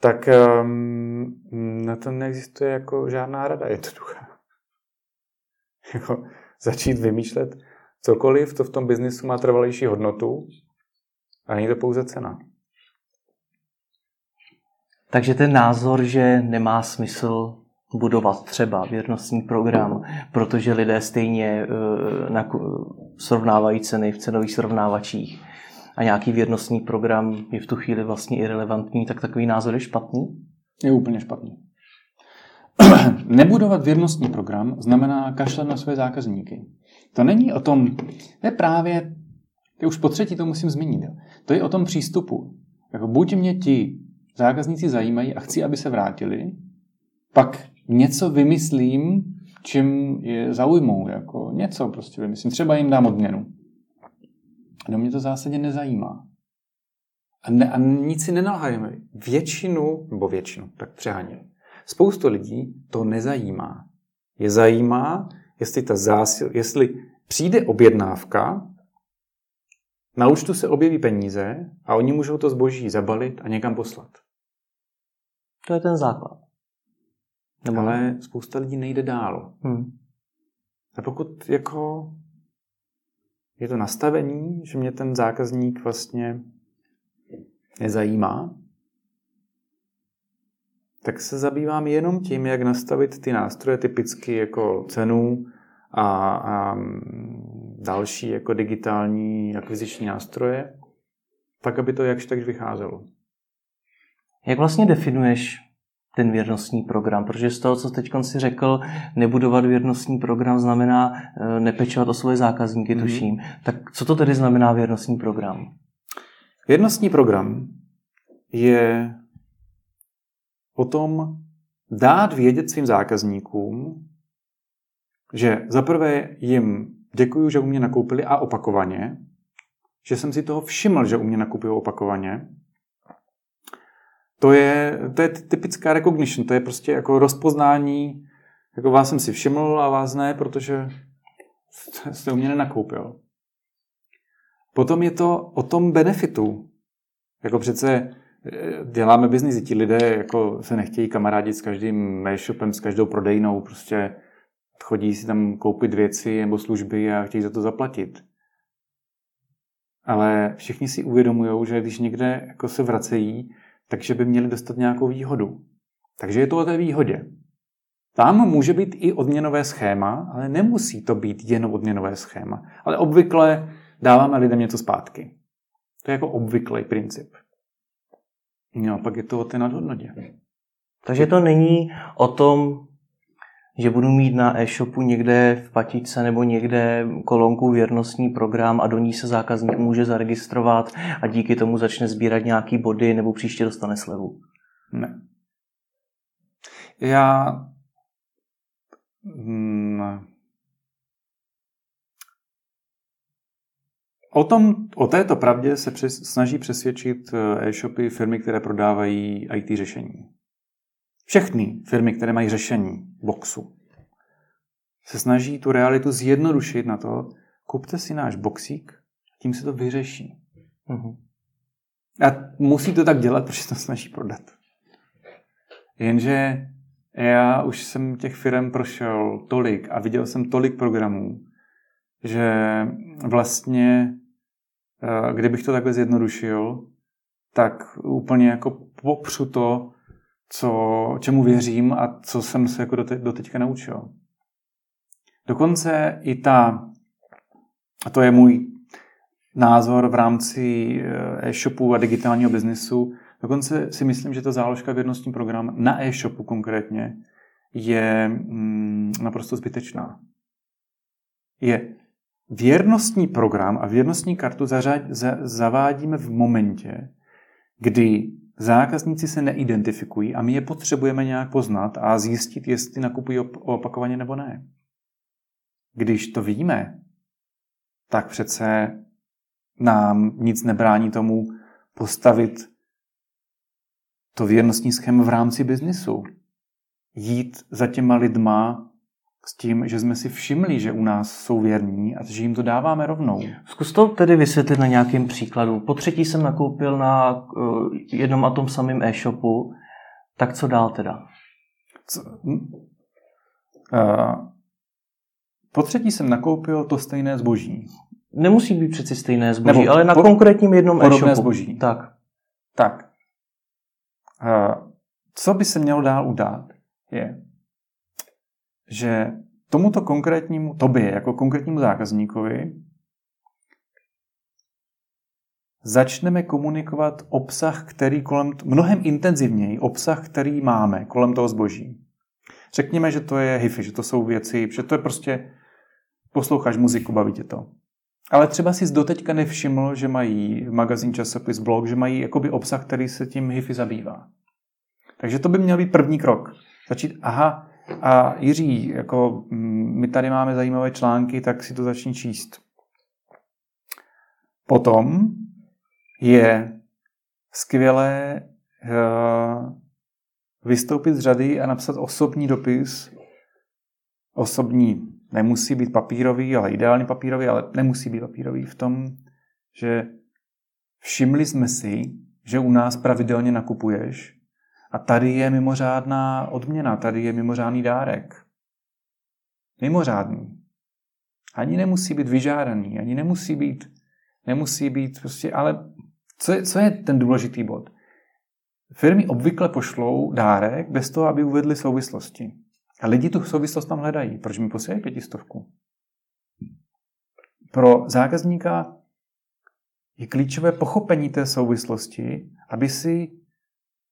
tak um, na to neexistuje jako žádná rada jednoduchá jako začít vymýšlet cokoliv, to v tom biznisu má trvalejší hodnotu a není to pouze cena. Takže ten názor, že nemá smysl budovat třeba věrnostní program, protože lidé stejně uh, srovnávají ceny v cenových srovnávačích a nějaký věrnostní program je v tu chvíli vlastně irrelevantní, tak takový názor je špatný? Je úplně špatný. Nebudovat věrnostní program znamená kašlat na své zákazníky. To není o tom, je právě Já už po třetí to musím zmínit. Jo. To je o tom přístupu. Jako buď mě ti zákazníci zajímají a chci, aby se vrátili, pak něco vymyslím, čím je zaujmou. Jako něco prostě vymyslím. Třeba jim dám odměnu. No mě to v zásadě nezajímá. A, ne, a nic si nenalhajeme. Většinu, nebo většinu, tak přeháním. Spoustu lidí to nezajímá. Je zajímá, jestli, ta zásil, jestli přijde objednávka, na účtu se objeví peníze a oni můžou to zboží zabalit a někam poslat. To je ten základ. Nebo Ale spousta lidí nejde dál. Hmm. A pokud jako je to nastavení, že mě ten zákazník vlastně nezajímá, tak se zabývám jenom tím, jak nastavit ty nástroje, typicky jako cenu a, a další jako digitální akviziční nástroje, tak, aby to jakž takž vycházelo. Jak vlastně definuješ ten věrnostní program? Protože z toho, co teď si řekl, nebudovat věrnostní program znamená eh, nepečovat o svoje zákazníky, mm-hmm. tuším. Tak co to tedy znamená věrnostní program? Věrnostní program je o tom dát vědět svým zákazníkům, že zaprvé jim děkuju, že u mě nakoupili a opakovaně, že jsem si toho všiml, že u mě nakupují opakovaně. To je, to je typická recognition, to je prostě jako rozpoznání, jako vás jsem si všiml a vás ne, protože jste u mě nenakoupil. Potom je to o tom benefitu. Jako přece eh, děláme biznis, ti lidé jako se nechtějí kamarádit s každým e-shopem, s každou prodejnou, prostě chodí si tam koupit věci nebo služby a chtějí za to zaplatit. Ale všichni si uvědomují, že když někde jako se vracejí, takže by měli dostat nějakou výhodu. Takže je to o té výhodě. Tam může být i odměnové schéma, ale nemusí to být jen odměnové schéma. Ale obvykle dáváme lidem něco zpátky. To je jako obvyklý princip. No, pak je to o té nadhodnotě. Takže to není o tom, že budu mít na e-shopu někde v patičce nebo někde kolonku věrnostní program a do ní se zákazník může zaregistrovat a díky tomu začne sbírat nějaký body nebo příště dostane slevu. Ne. Já hmm, O, tom, o této pravdě se přes, snaží přesvědčit eh, e-shopy firmy, které prodávají IT řešení. Všechny firmy, které mají řešení boxu, se snaží tu realitu zjednodušit na to, kupte si náš boxík, tím se to vyřeší. Uh-huh. A musí to tak dělat, protože to snaží prodat. Jenže já už jsem těch firm prošel tolik a viděl jsem tolik programů, že vlastně, eh, kdybych to takhle zjednodušil, tak úplně jako popřu to, co, čemu věřím a co jsem se jako do teďka naučil. Dokonce i ta, a to je můj názor v rámci eh, e-shopu a digitálního biznesu, dokonce si myslím, že ta záložka věrnostní program na e-shopu konkrétně je mm, naprosto zbytečná. Je věrnostní program a věrnostní kartu zařad, za, zavádíme v momentě, kdy zákazníci se neidentifikují a my je potřebujeme nějak poznat a zjistit, jestli nakupují opakovaně nebo ne. Když to víme, tak přece nám nic nebrání tomu postavit to věrnostní schéma v rámci biznisu. Jít za těma lidma s tím, že jsme si všimli, že u nás jsou věrní a že jim to dáváme rovnou. Zkus to tedy vysvětlit na nějakém příkladu. Po třetí jsem nakoupil na uh, jednom a tom samém e-shopu, tak co dál teda? Co, uh, po třetí jsem nakoupil to stejné zboží. Nemusí být přeci stejné zboží, Nebo ale na po, konkrétním jednom e-shopu. zboží. Tak. Tak. Uh, co by se mělo dál udát, je, že tomuto konkrétnímu, tobě jako konkrétnímu zákazníkovi, začneme komunikovat obsah, který kolem, mnohem intenzivněji, obsah, který máme kolem toho zboží. Řekněme, že to je hifi, že to jsou věci, že to je prostě posloucháš muziku, baví tě to. Ale třeba si doteďka nevšiml, že mají magazín, časopis, blog, že mají jakoby obsah, který se tím HIFI zabývá. Takže to by měl být první krok. Začít, aha, a Jiří, jako mm, my tady máme zajímavé články, tak si to začni číst. Potom je skvělé uh, vystoupit z řady a napsat osobní dopis. Osobní nemusí být papírový, ale ideálně papírový, ale nemusí být papírový v tom, že všimli jsme si, že u nás pravidelně nakupuješ a tady je mimořádná odměna, tady je mimořádný dárek. Mimořádný. Ani nemusí být vyžádaný, ani nemusí být, nemusí být prostě, ale co je, co je ten důležitý bod? Firmy obvykle pošlou dárek bez toho, aby uvedli souvislosti. A lidi tu souvislost tam hledají. Proč mi posílají pětistovku? Pro zákazníka je klíčové pochopení té souvislosti, aby si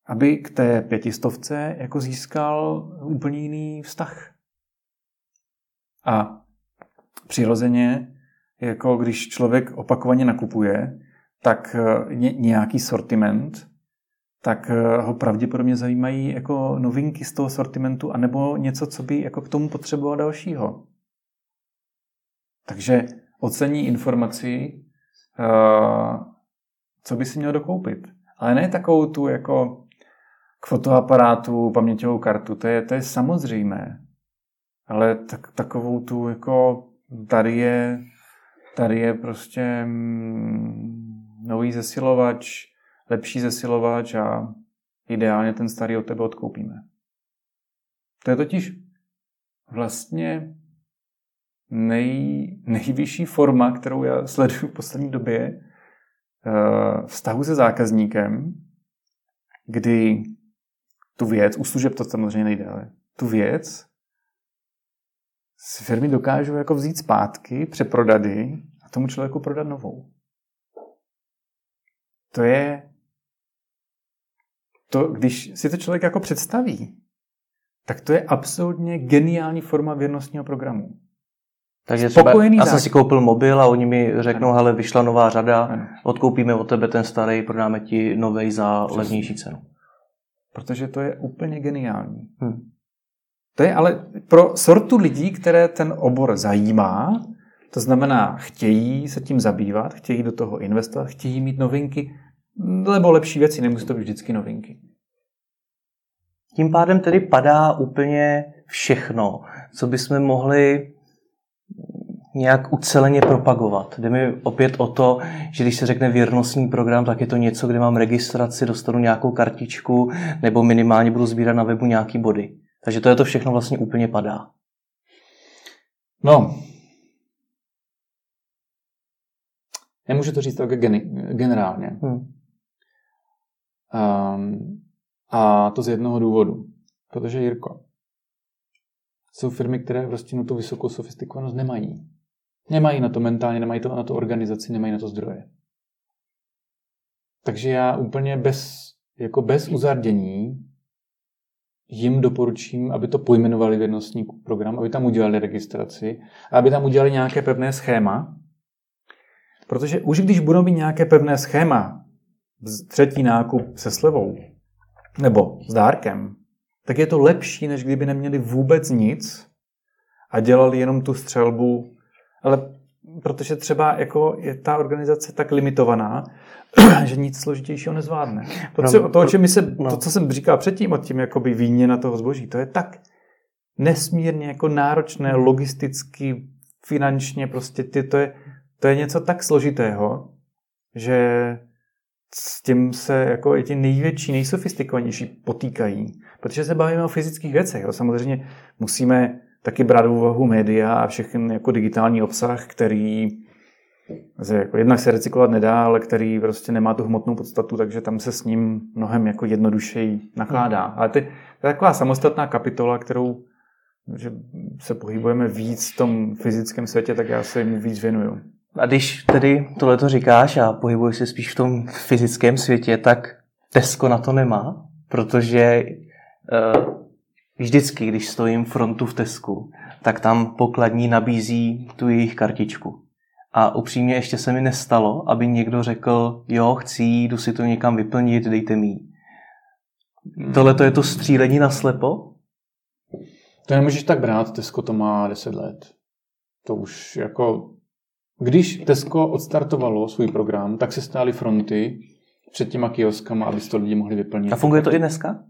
aby k té pětistovce jako získal úplně jiný vztah. A přirozeně, jako když člověk opakovaně nakupuje, tak eh, nějaký sortiment, tak eh, ho pravděpodobně zajímají jako novinky z toho sortimentu, anebo něco, co by jako k tomu potřeboval dalšího. Takže ocení informací, eh, co by si měl dokoupit. Ale ne takovou tu jako k fotoaparátu, paměťovou kartu, to je, to je samozřejmé. Ale tak, takovou tu jako tady je, tady je prostě mm, nový zesilovač, lepší zesilovač a ideálně ten starý od tebe odkoupíme. To je totiž vlastně nej, nejvyšší forma, kterou já sleduju v poslední době, eh, vztahu se zákazníkem, kdy tu věc, u služeb to samozřejmě nejde, ale tu věc si firmy dokážou jako vzít zpátky, přeprodady a tomu člověku prodat novou. To je to, když si to člověk jako představí, tak to je absolutně geniální forma věrnostního programu. Takže třeba, já jsem si koupil mobil a oni mi řeknou, hele, vyšla nová řada, ano. odkoupíme od tebe ten starý, prodáme ti nový za Přesně. levnější cenu. Protože to je úplně geniální. Hmm. To je ale pro sortu lidí, které ten obor zajímá, to znamená, chtějí se tím zabývat, chtějí do toho investovat, chtějí mít novinky, nebo lepší věci, nemusí to být vždycky novinky. Tím pádem tedy padá úplně všechno, co bychom mohli nějak uceleně propagovat. Jde mi opět o to, že když se řekne věrnostní program, tak je to něco, kde mám registraci, dostanu nějakou kartičku nebo minimálně budu sbírat na webu nějaký body. Takže to je to všechno vlastně úplně padá. No, nemůžu to říct tak generálně. Hmm. Um, a to z jednoho důvodu. Protože Jirko, jsou firmy, které prostě na tu vysokou sofistikovanost nemají. Nemají na to mentálně, nemají to na to organizaci, nemají na to zdroje. Takže já úplně bez, jako bez uzardění jim doporučím, aby to pojmenovali vědnostní program, aby tam udělali registraci a aby tam udělali nějaké pevné schéma. Protože už když budou mít nějaké pevné schéma, třetí nákup se slevou nebo s dárkem, tak je to lepší, než kdyby neměli vůbec nic a dělali jenom tu střelbu ale protože třeba jako je ta organizace tak limitovaná, že nic složitějšího nezvládne. To, co, to, o čem se, no. to, co jsem říkal předtím o tím jakoby výměna toho zboží, to je tak nesmírně jako náročné logisticky, finančně, prostě ty, to, je, to je něco tak složitého, že s tím se jako i ti největší, nejsofistikovanější potýkají. Protože se bavíme o fyzických věcech. Jo. Samozřejmě musíme taky brát v úvahu média a všechny jako digitální obsah, který jako jednak se recyklovat nedá, ale který prostě nemá tu hmotnou podstatu, takže tam se s ním mnohem jako jednodušeji nakládá. Hmm. Ale to je taková samostatná kapitola, kterou že se pohybujeme víc v tom fyzickém světě, tak já se jim víc věnuju. A když tedy tohle to říkáš a pohybuješ se spíš v tom fyzickém světě, tak Tesco na to nemá, protože uh, Vždycky, když stojím frontu v Tesku, tak tam pokladní nabízí tu jejich kartičku. A upřímně ještě se mi nestalo, aby někdo řekl, jo, chci, jdu si to někam vyplnit, dejte mi. Hmm. Tohle to je to střílení na slepo? To nemůžeš tak brát, Tesco to má 10 let. To už jako... Když Tesco odstartovalo svůj program, tak se stály fronty před těma kioskama, aby to lidi mohli vyplnit. A funguje to i dneska?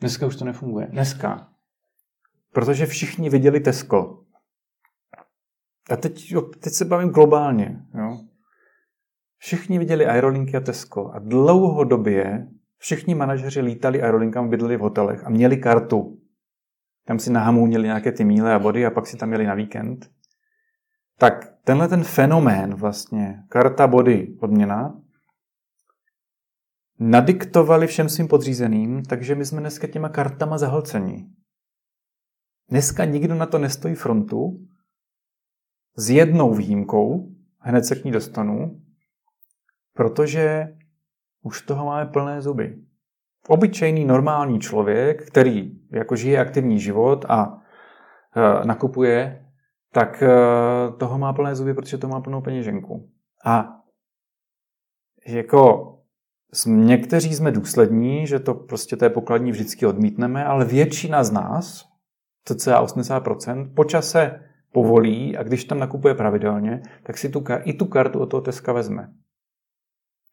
Ne. Dneska už to nefunguje. Dneska. Protože všichni viděli Tesco. A teď, jo, teď se bavím globálně. Jo. Všichni viděli aerolinky a Tesco a dlouhodobě všichni manažeři lítali aerolinkám, bydleli v hotelech a měli kartu. Tam si nahamůnili nějaké ty míle a body a pak si tam měli na víkend. Tak tenhle ten fenomén vlastně, karta body odměna, nadiktovali všem svým podřízeným, takže my jsme dneska těma kartama zahlcení. Dneska nikdo na to nestojí frontu, s jednou výjimkou, hned se k ní dostanu, protože už toho máme plné zuby. Obyčejný normální člověk, který jako žije aktivní život a e, nakupuje, tak e, toho má plné zuby, protože to má plnou peněženku. A jako někteří jsme důslední, že to prostě té pokladní vždycky odmítneme, ale většina z nás, cca 80%, po čase povolí a když tam nakupuje pravidelně, tak si tu, i tu kartu od toho Teska vezme.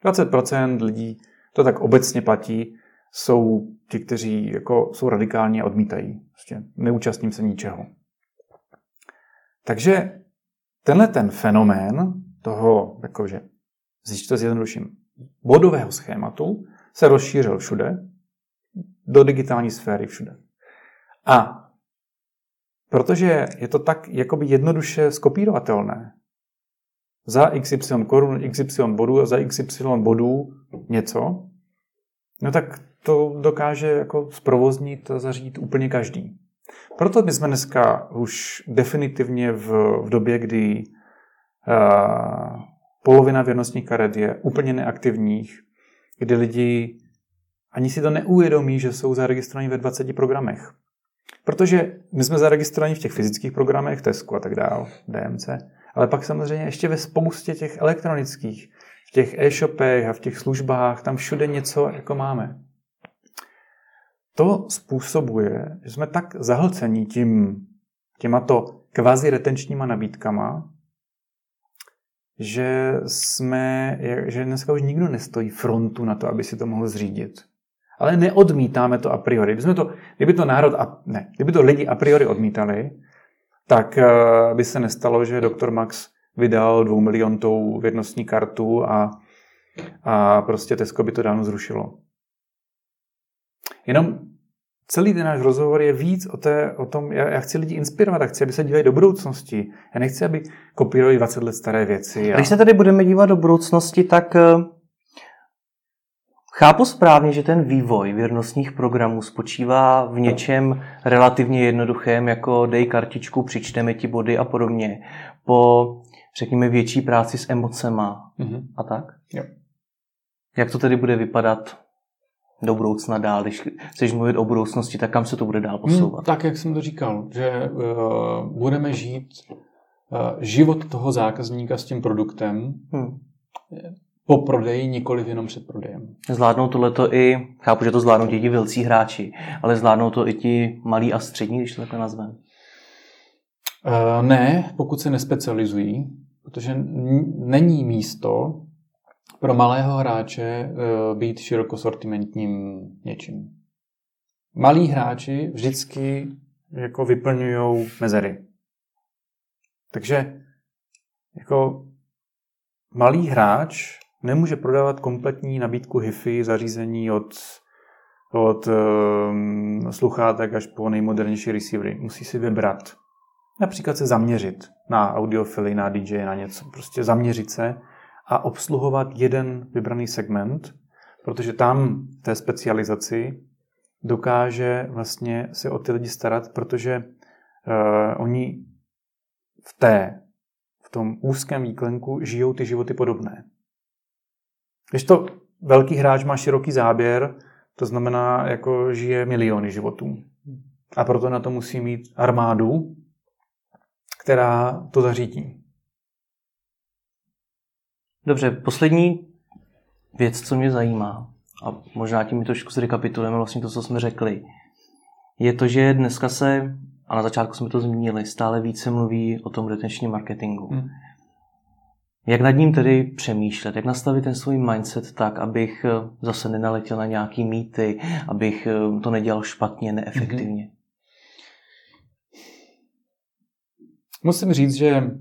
20% lidí, to tak obecně platí, jsou ti, kteří jako jsou radikální a odmítají. Prostě neúčastním se ničeho. Takže tenhle ten fenomén toho, jakože, když to zjednoduším, bodového schématu se rozšířil všude, do digitální sféry všude. A protože je to tak jakoby jednoduše skopírovatelné, za XY korun, XY bodů a za XY bodů něco, no tak to dokáže jako zprovoznit a zařídit úplně každý. Proto my jsme dneska už definitivně v, v době, kdy uh, polovina věrnostních karet je úplně neaktivních, kdy lidi ani si to neuvědomí, že jsou zaregistrovaní ve 20 programech. Protože my jsme zaregistrovaní v těch fyzických programech, Tesco a tak dále, DMC, ale pak samozřejmě ještě ve spoustě těch elektronických, v těch e-shopech a v těch službách, tam všude něco jako máme. To způsobuje, že jsme tak zahlcení tím, těmato kvazi retenčníma nabídkama, že jsme, že dneska už nikdo nestojí frontu na to, aby si to mohl zřídit. Ale neodmítáme to a priori. Kdyby, to, kdyby to národ, a, ne, kdyby to lidi a priori odmítali, tak eh, by se nestalo, že doktor Max vydal dvou miliontou věrnostní kartu a, a prostě Tesco by to dávno zrušilo. Jenom celý ten náš rozhovor je víc o, té, o tom, já, já chci lidi inspirovat, a chci, aby se dívali do budoucnosti. Já nechci, aby kopírovali 20 let staré věci. A... Když se tady budeme dívat do budoucnosti, tak eh, Chápu správně, že ten vývoj věrnostních programů spočívá v něčem relativně jednoduchém, jako dej kartičku, přičteme ti body a podobně, po, řekněme, větší práci s emocema mm-hmm. a tak? Jo. Jak to tedy bude vypadat do budoucna dál? Když chceš mluvit o budoucnosti, tak kam se to bude dál posouvat? Hmm, tak, jak jsem to říkal, že uh, budeme žít uh, život toho zákazníka s tím produktem hmm po prodeji, nikoli jenom před prodejem. Zvládnou tohleto i, chápu, že to zvládnou ti velcí hráči, ale zvládnou to i ti malí a střední, když to takhle nazveme? Uh, ne, pokud se nespecializují, protože není místo pro malého hráče uh, být širokosortimentním něčím. Malí hráči vždycky jako vyplňují mezery. Takže jako malý hráč nemůže prodávat kompletní nabídku HIFI zařízení od, od um, sluchátek až po nejmodernější receivery. Musí si vybrat. Například se zaměřit na audiofily, na DJ, na něco. Prostě zaměřit se a obsluhovat jeden vybraný segment, protože tam v té specializaci dokáže vlastně se o ty lidi starat, protože uh, oni v té, v tom úzkém výklenku žijou ty životy podobné. Když to velký hráč má široký záběr, to znamená, jako žije miliony životů. A proto na to musí mít armádu, která to zařídí. Dobře, poslední věc, co mě zajímá, a možná tím trošku zrekapitulujeme vlastně to, co jsme řekli, je to, že dneska se, a na začátku jsme to zmínili, stále více mluví o tom retenčním marketingu. Hmm. Jak nad ním tedy přemýšlet? Jak nastavit ten svůj mindset tak, abych eh, zase nenaletěl na nějaký mýty, abych eh, to nedělal špatně, neefektivně? Mm-hmm. Musím říct, že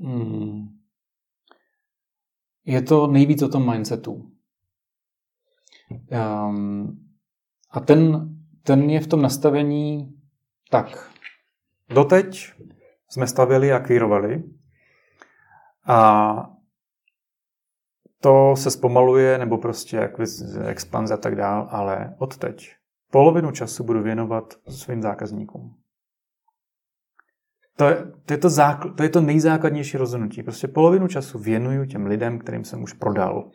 hmm, je to nejvíc o tom mindsetu. Um, a ten, ten je v tom nastavení tak. Doteď jsme stavili a kvírovali a to se zpomaluje, nebo prostě expanze a tak dál, ale odteď polovinu času budu věnovat svým zákazníkům. To je to, je to, zákl, to je to nejzákladnější rozhodnutí. Prostě polovinu času věnuju těm lidem, kterým jsem už prodal.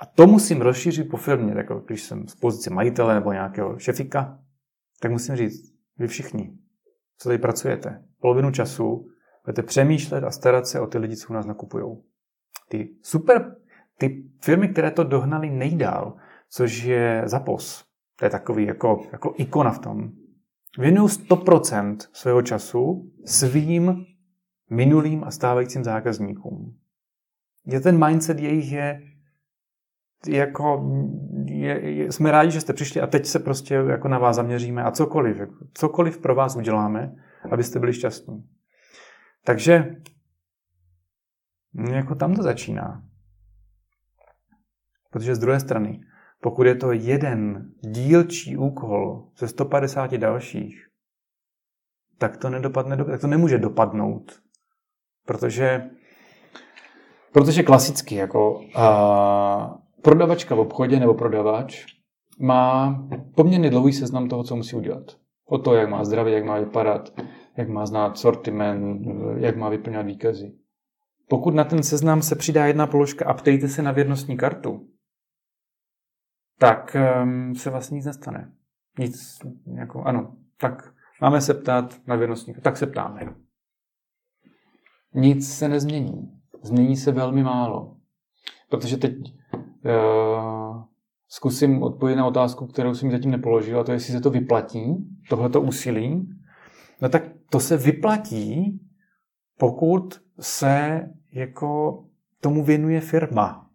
A to musím rozšířit po firmě. Jako když jsem z pozice majitele nebo nějakého šefika, tak musím říct, vy všichni, co tady pracujete, polovinu času budete přemýšlet a starat se o ty lidi, co u nás nakupují. Ty super, ty firmy, které to dohnali nejdál, což je Zapos, to je takový jako, jako ikona v tom, věnují 100% svého času svým minulým a stávajícím zákazníkům. Je ten mindset jejich je jako, je, je, jsme rádi, že jste přišli a teď se prostě jako na vás zaměříme a cokoliv, cokoliv pro vás uděláme, abyste byli šťastní. Takže jako tam to začíná. Protože z druhé strany, pokud je to jeden dílčí úkol ze 150 dalších, tak to nedopadne, tak to nemůže dopadnout. Protože, protože klasicky, jako uh, prodavačka v obchodě nebo prodavač má poměrně dlouhý seznam toho, co musí udělat. O to, jak má zdraví, jak má vypadat, jak má znát sortiment, jak má vyplňovat výkazy. Pokud na ten seznam se přidá jedna položka a ptejte se na věrnostní kartu, tak um, se vlastně nic nestane. Nic, jako, ano, tak máme se ptát na věrnostní tak se ptáme. Nic se nezmění. Změní se velmi málo. Protože teď uh, zkusím odpovědět na otázku, kterou jsem zatím nepoložil, a to je, jestli se to vyplatí, tohleto úsilí. No tak to se vyplatí, pokud se jako tomu věnuje firma.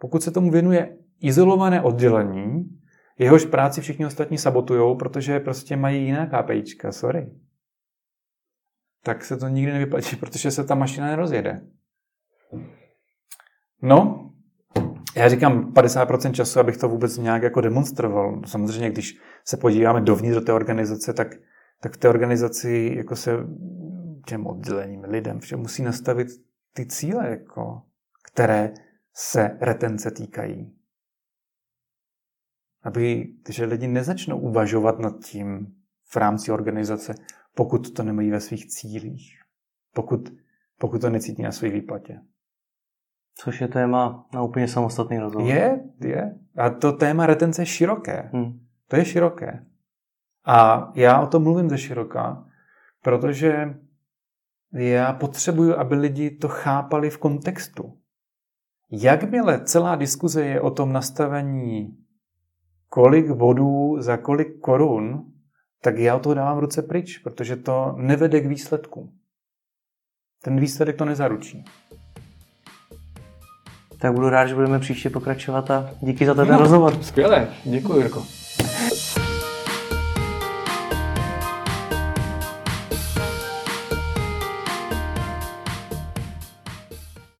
Pokud se tomu věnuje izolované oddělení, jehož práci všichni ostatní sabotujou, protože prostě mají jiná KPIčka, sorry. Tak se to nikdy nevyplatí, protože se ta mašina nerozjede. No, já říkám 50% času, abych to vůbec nějak jako demonstroval. Samozřejmě, když se podíváme dovnitř do té organizace, tak, tak v té organizaci jako se těm oddělením, lidem, vše musí nastavit ty cíle, jako, které se retence týkají. Aby, že lidi nezačnou uvažovat nad tím v rámci organizace, pokud to nemají ve svých cílích, pokud, pokud to necítí na své výplatě. Což je téma na úplně samostatný rozhovor. Je, je. A to téma retence je široké. Hmm. To je široké. A já o tom mluvím ze široka, protože já potřebuju, aby lidi to chápali v kontextu. Jakmile celá diskuze je o tom nastavení, kolik bodů za kolik korun, tak já to dávám v ruce pryč, protože to nevede k výsledku. Ten výsledek to nezaručí. Tak budu rád, že budeme příště pokračovat a díky za ten no, rozhovor. Skvěle, děkuji Jirko.